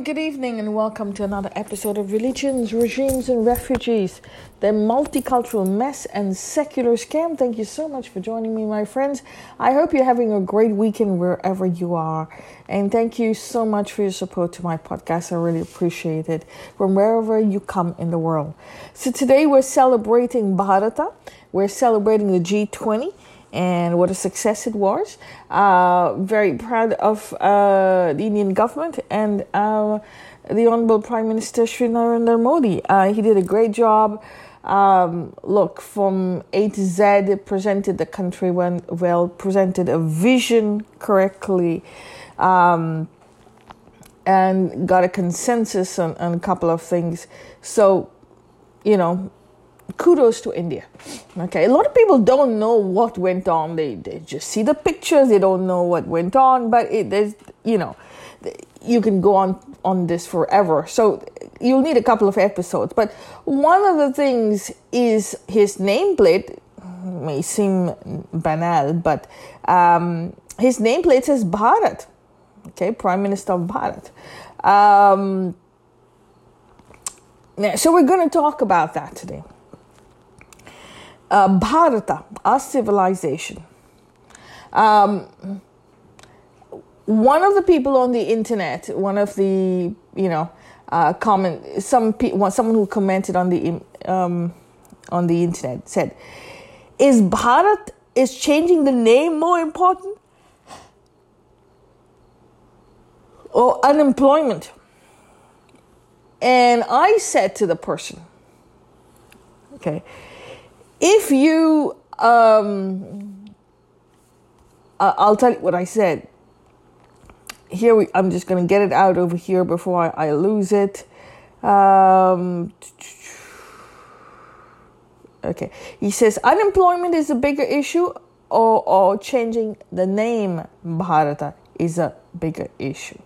good evening, and welcome to another episode of Religions, Regimes, and Refugees, the multicultural mess and secular scam. Thank you so much for joining me, my friends. I hope you're having a great weekend wherever you are. And thank you so much for your support to my podcast. I really appreciate it from wherever you come in the world. So, today we're celebrating Bharata, we're celebrating the G20 and what a success it was. Uh, very proud of uh, the Indian government and uh, the Honorable Prime Minister Sri Narendra Modi. Uh, he did a great job. Um, look, from A to Z, presented the country well, presented a vision correctly. Um, and got a consensus on, on a couple of things. So, you know, kudos to India. Okay, a lot of people don't know what went on. They they just see the pictures. They don't know what went on. But it, there's you know, you can go on on this forever. So you'll need a couple of episodes. But one of the things is his nameplate may seem banal, but um, his nameplate says Bharat. Okay, Prime Minister of Bharat. Um, so we're going to talk about that today uh, Bharata, our civilization. Um, one of the people on the internet, one of the you know, uh, comment some pe- someone who commented on the um, on the internet said, "Is Bharat is changing the name more important or unemployment?" And I said to the person, "Okay." If you um i'll tell you what i said. Here we i'm just going to get it out over here before i, I lose it. Um okay. He says unemployment is a bigger issue or, or changing the name bharata is a bigger issue.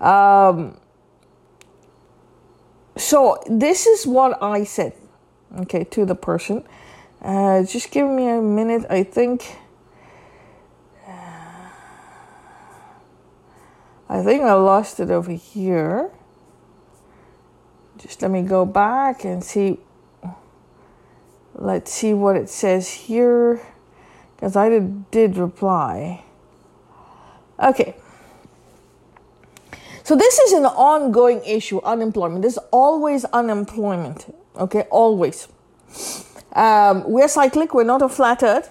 Um, so this is what i said okay to the person uh, just give me a minute. I think. I think I lost it over here. Just let me go back and see. Let's see what it says here. Because I did, did reply. Okay. So this is an ongoing issue unemployment. There's always unemployment. Okay, always. Um, we're cyclic, we're not a flat earth.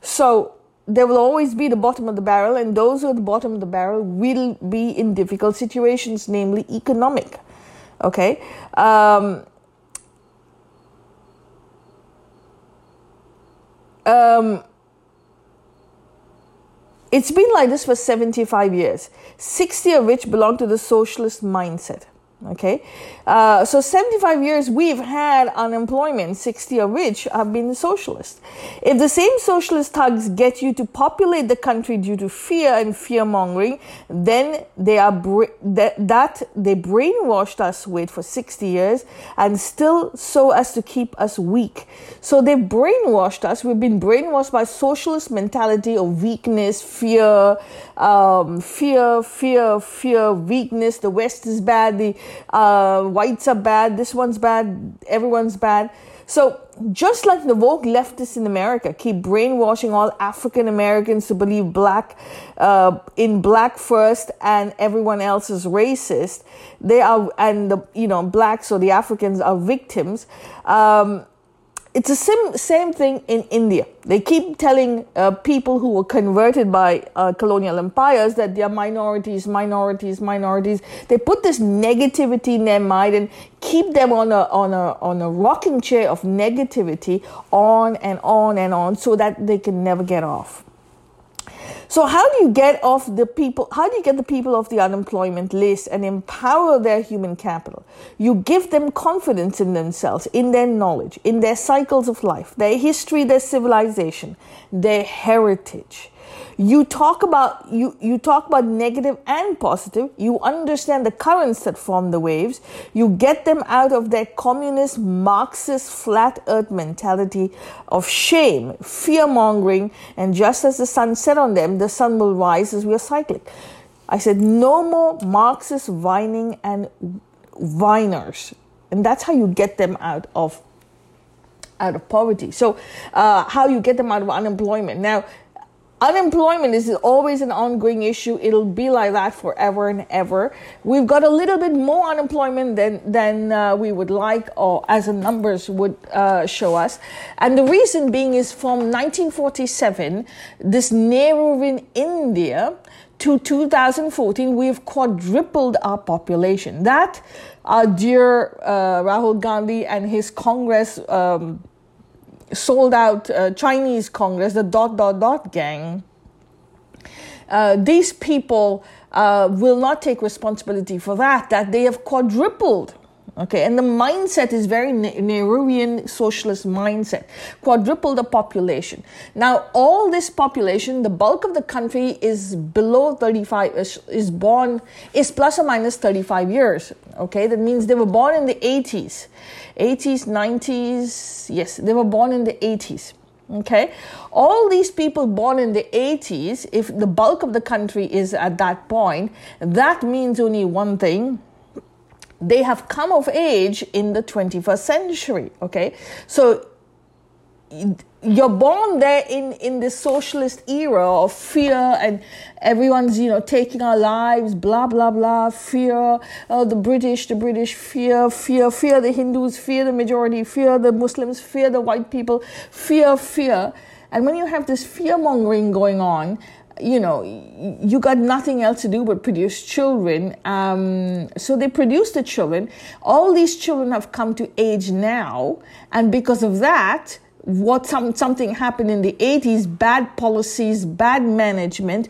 So there will always be the bottom of the barrel, and those who are at the bottom of the barrel will be in difficult situations, namely economic. Okay? Um, um, it's been like this for 75 years, 60 of which belong to the socialist mindset. Okay, uh, so 75 years we've had unemployment, 60 of which have been socialist. If the same socialist thugs get you to populate the country due to fear and fear mongering, then they are that, that they brainwashed us with for 60 years and still so as to keep us weak. So they brainwashed us. We've been brainwashed by socialist mentality of weakness, fear, um, fear, fear, fear, weakness. The West is bad. The uh, whites are bad, this one's bad, everyone's bad. So, just like the woke leftists in America keep brainwashing all African Americans to believe black uh, in black first and everyone else is racist, they are, and the you know blacks or the Africans are victims. Um, it's the same, same thing in India. They keep telling uh, people who were converted by uh, colonial empires that they are minorities, minorities, minorities. They put this negativity in their mind and keep them on a, on a, on a rocking chair of negativity on and on and on so that they can never get off. So how do you get off the people? How do you get the people off the unemployment list and empower their human capital? You give them confidence in themselves, in their knowledge, in their cycles of life, their history, their civilization, their heritage you talk about you you talk about negative and positive you understand the currents that form the waves you get them out of their communist marxist flat earth mentality of shame fear mongering and just as the sun set on them the sun will rise as we are cyclic I said, no more Marxist whining and whiners. And that's how you get them out of out of poverty. So, uh, how you get them out of unemployment. Now, unemployment is always an ongoing issue. It'll be like that forever and ever. We've got a little bit more unemployment than than uh, we would like or as the numbers would uh, show us. And the reason being is from 1947 this nehru in india to 2014 we've quadrupled our population. That our dear uh, rahul gandhi and his congress um, sold out uh, Chinese Congress, the dot dot dot gang. Uh, these people uh, will not take responsibility for that. That they have quadrupled Okay, and the mindset is very Nehruvian socialist mindset. Quadruple the population. Now, all this population, the bulk of the country is below 35, is, is born, is plus or minus 35 years. Okay, that means they were born in the 80s, 80s, 90s. Yes, they were born in the 80s. Okay, all these people born in the 80s, if the bulk of the country is at that point, that means only one thing they have come of age in the 21st century okay? So you're born there in in the socialist era of fear and everyone's you know taking our lives blah blah blah fear oh, the british the british fear fear fear the hindus fear the majority fear the muslims fear the white people fear fear. And when you have this fear mongering going on you know, you got nothing else to do but produce children. Um, so they produce the children. All these children have come to age now, and because of that, what some something happened in the 80s, bad policies, bad management.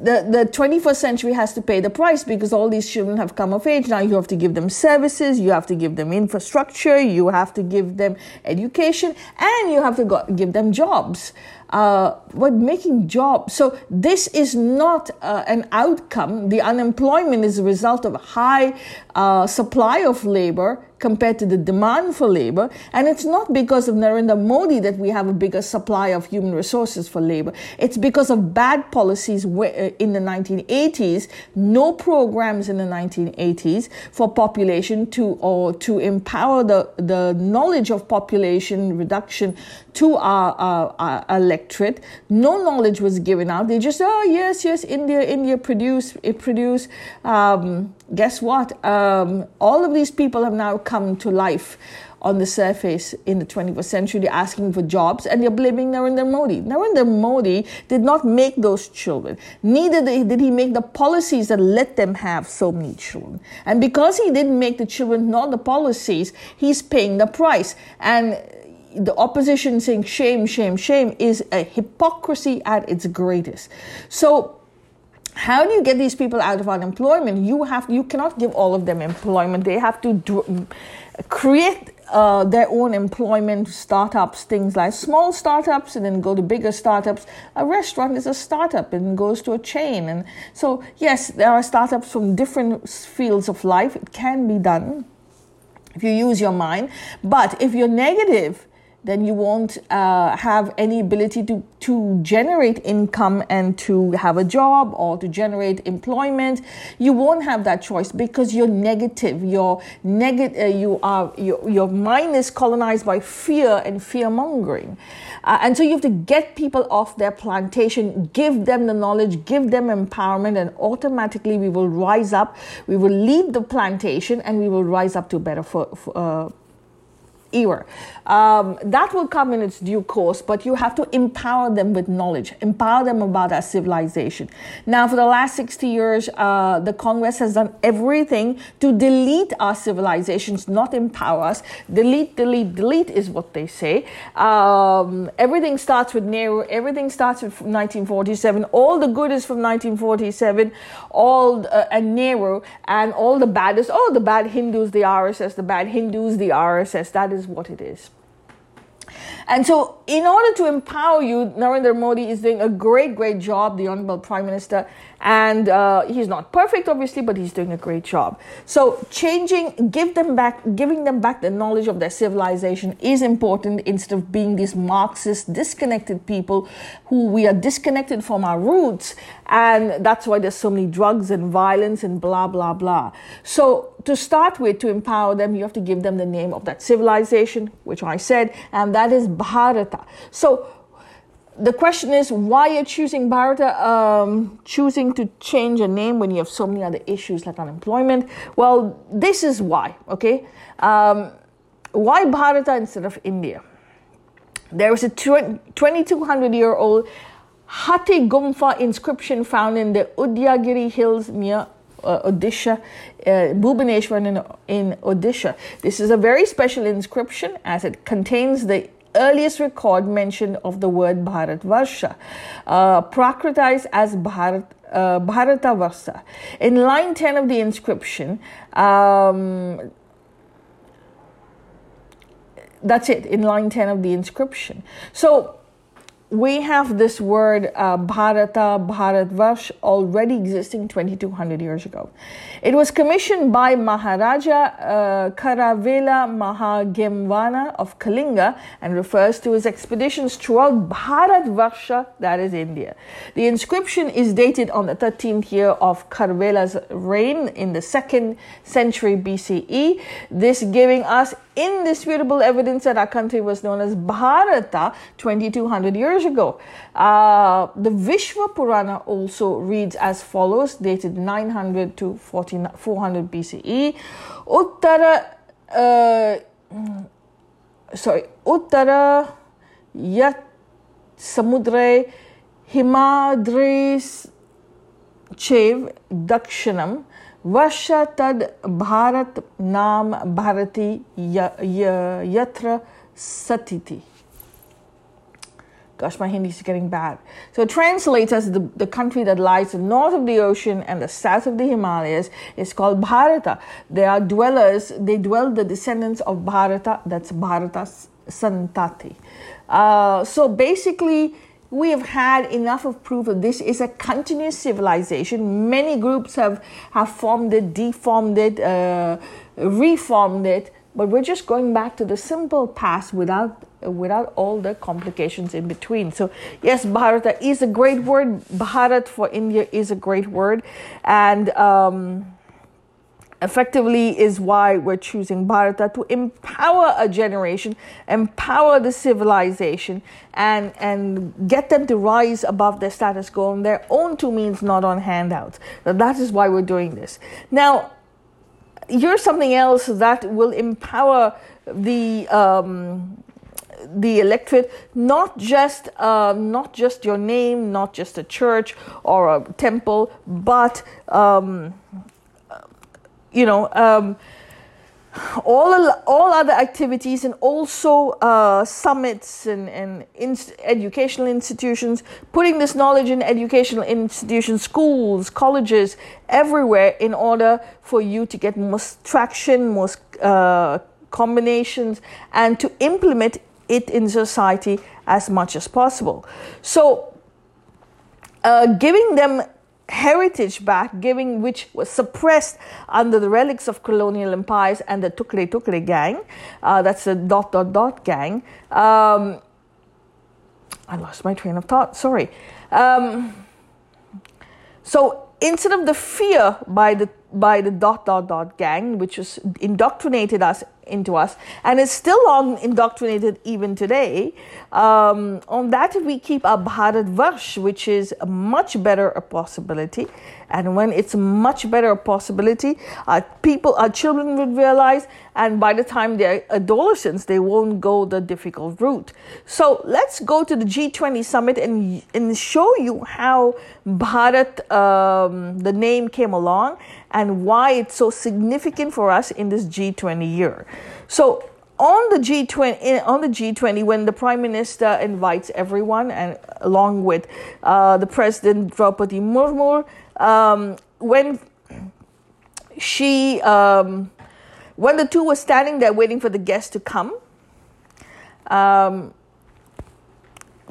The, the 21st century has to pay the price because all these children have come of age. Now you have to give them services, you have to give them infrastructure, you have to give them education, and you have to go, give them jobs uh, but making jobs. So this is not uh, an outcome. The unemployment is a result of high uh, supply of labor compared to the demand for labor. And it's not because of Narendra Modi that we have a bigger supply of human resources for labor. It's because of bad policies uh, in the 1980s, no programs in the 1980s for population to or to empower the, the knowledge of population reduction to our, our, our electorate. No knowledge was given out. They just, oh, yes, yes, India, India produce, it produce. Um, guess what? Um, all of these people have now come to life on the surface in the 21st century. Asking for jobs and they're blaming Narendra Modi. Narendra Modi did not make those children. Neither did he make the policies that let them have so many children. And because he didn't make the children nor the policies, he's paying the price. And the opposition saying shame, shame, shame is a hypocrisy at its greatest. So, how do you get these people out of unemployment? You have you cannot give all of them employment. They have to do, create uh, their own employment startups, things like small startups, and then go to bigger startups. A restaurant is a startup and goes to a chain, and so yes, there are startups from different fields of life. It can be done if you use your mind, but if you're negative then you won't uh, have any ability to, to generate income and to have a job or to generate employment. You won't have that choice because you're negative. You're negative. Uh, you are your, your mind is colonized by fear and fear mongering, uh, and so you have to get people off their plantation, give them the knowledge, give them empowerment, and automatically we will rise up. We will leave the plantation, and we will rise up to better for, for uh, era. Um, that will come in its due course, but you have to empower them with knowledge, empower them about our civilization. Now, for the last 60 years, uh, the Congress has done everything to delete our civilizations, not empower us. Delete, delete, delete is what they say. Um, everything starts with Nehru, everything starts with 1947. All the good is from 1947, all uh, and Nehru, and all the bad is, oh, the bad Hindus, the RSS, the bad Hindus, the RSS. That is is what it is. And so, in order to empower you, Narendra Modi is doing a great, great job, the Honorable Prime Minister, and uh, he's not perfect obviously but he's doing a great job. So changing give them back giving them back the knowledge of their civilization is important instead of being these marxist disconnected people who we are disconnected from our roots and that's why there's so many drugs and violence and blah blah blah. So to start with to empower them you have to give them the name of that civilization which i said and that is bharata. So the question is why you're choosing Bharata, um, choosing to change a name when you have so many other issues like unemployment. Well, this is why, okay? Um, why Bharata instead of India? There was a 2200 year old Gumfa inscription found in the Udayagiri hills near uh, Odisha, uh, Bhubaneswar in, in Odisha. This is a very special inscription as it contains the earliest record mention of the word Bharat Varsha, uh, prakritized as Bharat, uh. In line 10 of the inscription, um, that's it, in line 10 of the inscription. So we have this word uh, Bharata, Bharatvarsh already existing 2200 years ago. It was commissioned by Maharaja uh, Kharavela Mahagemvana of Kalinga and refers to his expeditions throughout Bharatvarsha, that is India. The inscription is dated on the 13th year of Kharavela's reign in the 2nd century BCE, this giving us indisputable evidence that our country was known as Bharata 2200 years ago. Uh, the Vishnu Purana also reads as follows, dated 900 to 400 BCE. Uttara, uh, sorry, Uttara Yat Samudre Himadris Chev Dakshinam वर्षा तद भारत नाम Bharti yatra satiti. Gosh, my Hindi is getting bad. So it translates as the, the country that lies north of the ocean and the south of the Himalayas is called Bharata. They are dwellers, they dwell the descendants of Bharata, that's Bharata Santati. Uh, so basically, we have had enough of proof that this is a continuous civilization. Many groups have, have formed it, deformed it, uh, reformed it, but we're just going back to the simple past without without all the complications in between. So yes, Bharata is a great word. Bharat for India is a great word, and. Um, effectively is why we're choosing Bharata to empower a generation, empower the civilization, and, and get them to rise above their status quo on their own two means, not on handouts. that is why we're doing this. Now, here's something else that will empower the um, the electorate, not just uh, not just your name, not just a church or a temple, but um, you know, um, all all other activities and also uh, summits and, and in educational institutions, putting this knowledge in educational institutions, schools, colleges, everywhere, in order for you to get most traction, most uh, combinations, and to implement it in society as much as possible. So, uh, giving them heritage back, giving which was suppressed under the relics of colonial empires and the Tukre Tukre gang. Uh, that's the dot dot dot gang. Um, I lost my train of thought. Sorry. Um, so instead of the fear by the by the dot dot dot gang, which has indoctrinated us into us and is still on indoctrinated even today. Um, on that, we keep our Bharat Varsh, which is a much better a possibility. And when it's much better a possibility, our people, our children would realize, and by the time they're adolescents, they won't go the difficult route. So let's go to the G20 summit and, and show you how Bharat, um, the name came along and why it's so significant for us in this G20 year. So on the G20 on the G20 when the prime minister invites everyone and along with uh, the president Draupadi Murmu um, when she um, when the two were standing there waiting for the guests to come um,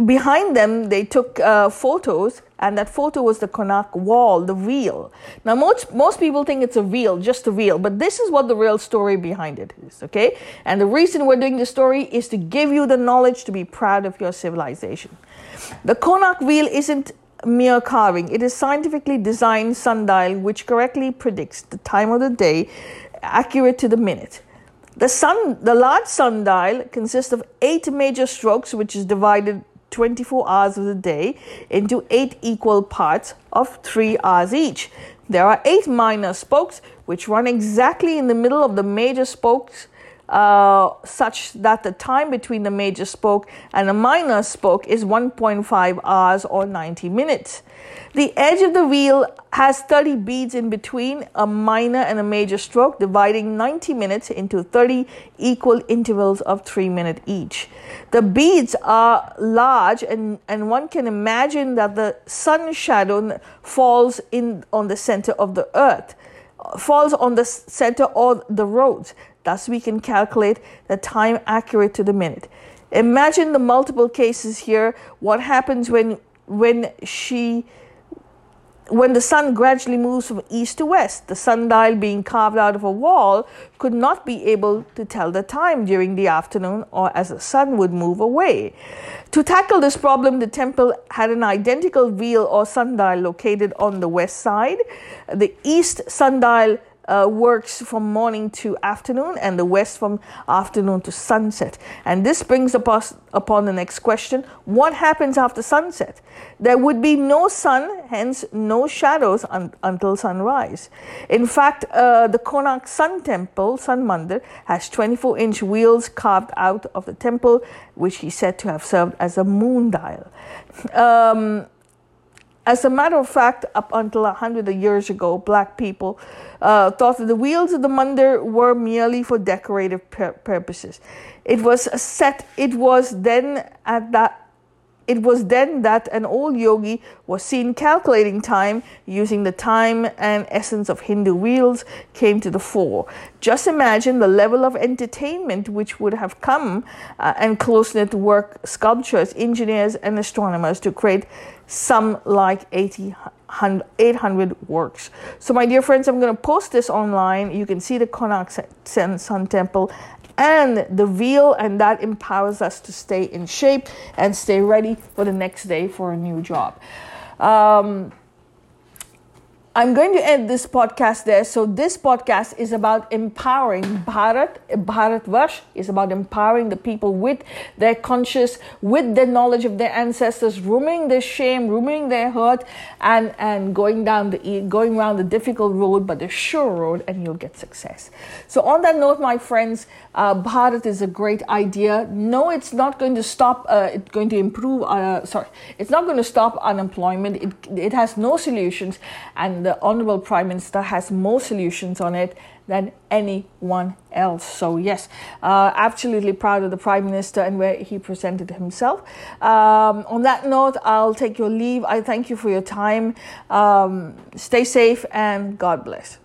behind them, they took uh, photos, and that photo was the Konark Wall, the wheel. Now, most, most people think it's a wheel, just a wheel, but this is what the real story behind it is, okay? And the reason we're doing this story is to give you the knowledge to be proud of your civilization. The Konark wheel isn't mere carving, it is scientifically designed sundial which correctly predicts the time of the day, accurate to the minute. The sun, the large sundial consists of eight major strokes, which is divided 24 hours of the day into eight equal parts of three hours each. There are eight minor spokes which run exactly in the middle of the major spokes uh, such that the time between the major spoke and the minor spoke is 1.5 hours or 90 minutes. The edge of the wheel has 30 beads in between a minor and a major stroke, dividing 90 minutes into 30 equal intervals of 3 minutes each. The beads are large, and, and one can imagine that the sun shadow falls in on the center of the earth falls on the center of the roads. Thus, we can calculate the time accurate to the minute. Imagine the multiple cases here. What happens when when she when the sun gradually moves from east to west, the sundial being carved out of a wall could not be able to tell the time during the afternoon or as the sun would move away. To tackle this problem, the temple had an identical wheel or sundial located on the west side. The east sundial uh, works from morning to afternoon and the west from afternoon to sunset. And this brings us upon the next question what happens after sunset? There would be no sun, hence no shadows un- until sunrise. In fact, uh, the Konark Sun Temple, Sun Mandir, has 24 inch wheels carved out of the temple, which he said to have served as a moon dial. Um, as a matter of fact, up until a hundred years ago, black people uh, thought that the wheels of the mandir were merely for decorative pur- purposes. It was set. It was then at that it was then that an old yogi was seen calculating time using the time and essence of Hindu wheels came to the fore. Just imagine the level of entertainment which would have come uh, and close knit work sculptors, engineers, and astronomers to create some like 80, 800 works. So, my dear friends, I'm going to post this online. You can see the Konark Sun Temple and the wheel, and that empowers us to stay in shape and stay ready for the next day for a new job. Um, I'm going to end this podcast there. So, this podcast is about empowering Bharat. Bharat Varsh is about empowering the people with their conscious, with their knowledge of their ancestors, removing their shame, removing their hurt, and, and going down the going around the difficult road, but the sure road, and you'll get success. So, on that note, my friends, uh, Bharat is a great idea. No, it's not going to stop. Uh, it's going to improve. Uh, sorry, it's not going to stop unemployment. It it has no solutions, and the Honorable Prime Minister has more solutions on it than anyone else. So, yes, uh, absolutely proud of the Prime Minister and where he presented himself. Um, on that note, I'll take your leave. I thank you for your time. Um, stay safe and God bless.